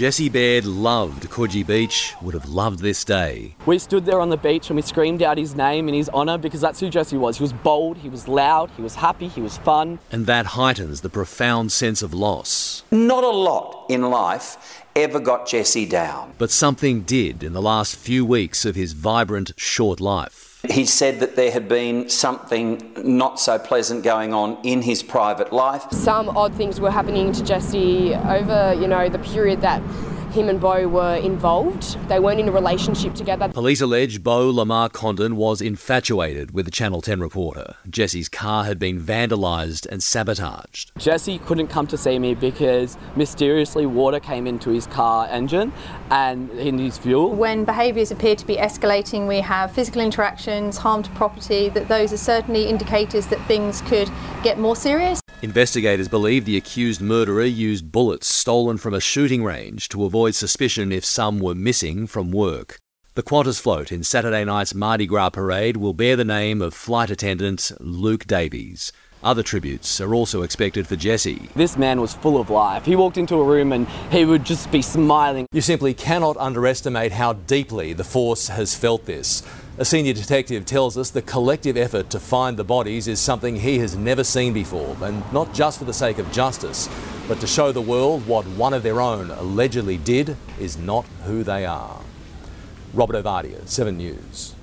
Jesse Baird loved Coogee Beach, would have loved this day. We stood there on the beach and we screamed out his name in his honour because that's who Jesse was. He was bold, he was loud, he was happy, he was fun. And that heightens the profound sense of loss. Not a lot in life ever got Jesse down. But something did in the last few weeks of his vibrant, short life. He said that there had been something not so pleasant going on in his private life. Some odd things were happening to Jesse over, you know, the period that him and Beau were involved. They weren't in a relationship together. Police allege Beau Lamarre-Condon was infatuated with the Channel 10 reporter. Jesse's car had been vandalised and sabotaged. Jesse couldn't come to see me because mysteriously water came into his car engine and in his fuel. When behaviours appear to be escalating, we have physical interactions, harm to property, that those are certainly indicators that things could get more serious. Investigators believe the accused murderer used bullets stolen from a shooting range to avoid suspicion if some were missing from work. The Qantas float in Saturday night's Mardi Gras parade will bear the name of flight attendant Luke Davies. Other tributes are also expected for Jesse. This man was full of life. He walked into a room and he would just be smiling. You simply cannot underestimate how deeply the force has felt this. A senior detective tells us the collective effort to find the bodies is something he has never seen before, and not just for the sake of justice, but to show the world what one of their own allegedly did is not who they are. Robert Ovadia, 7 News.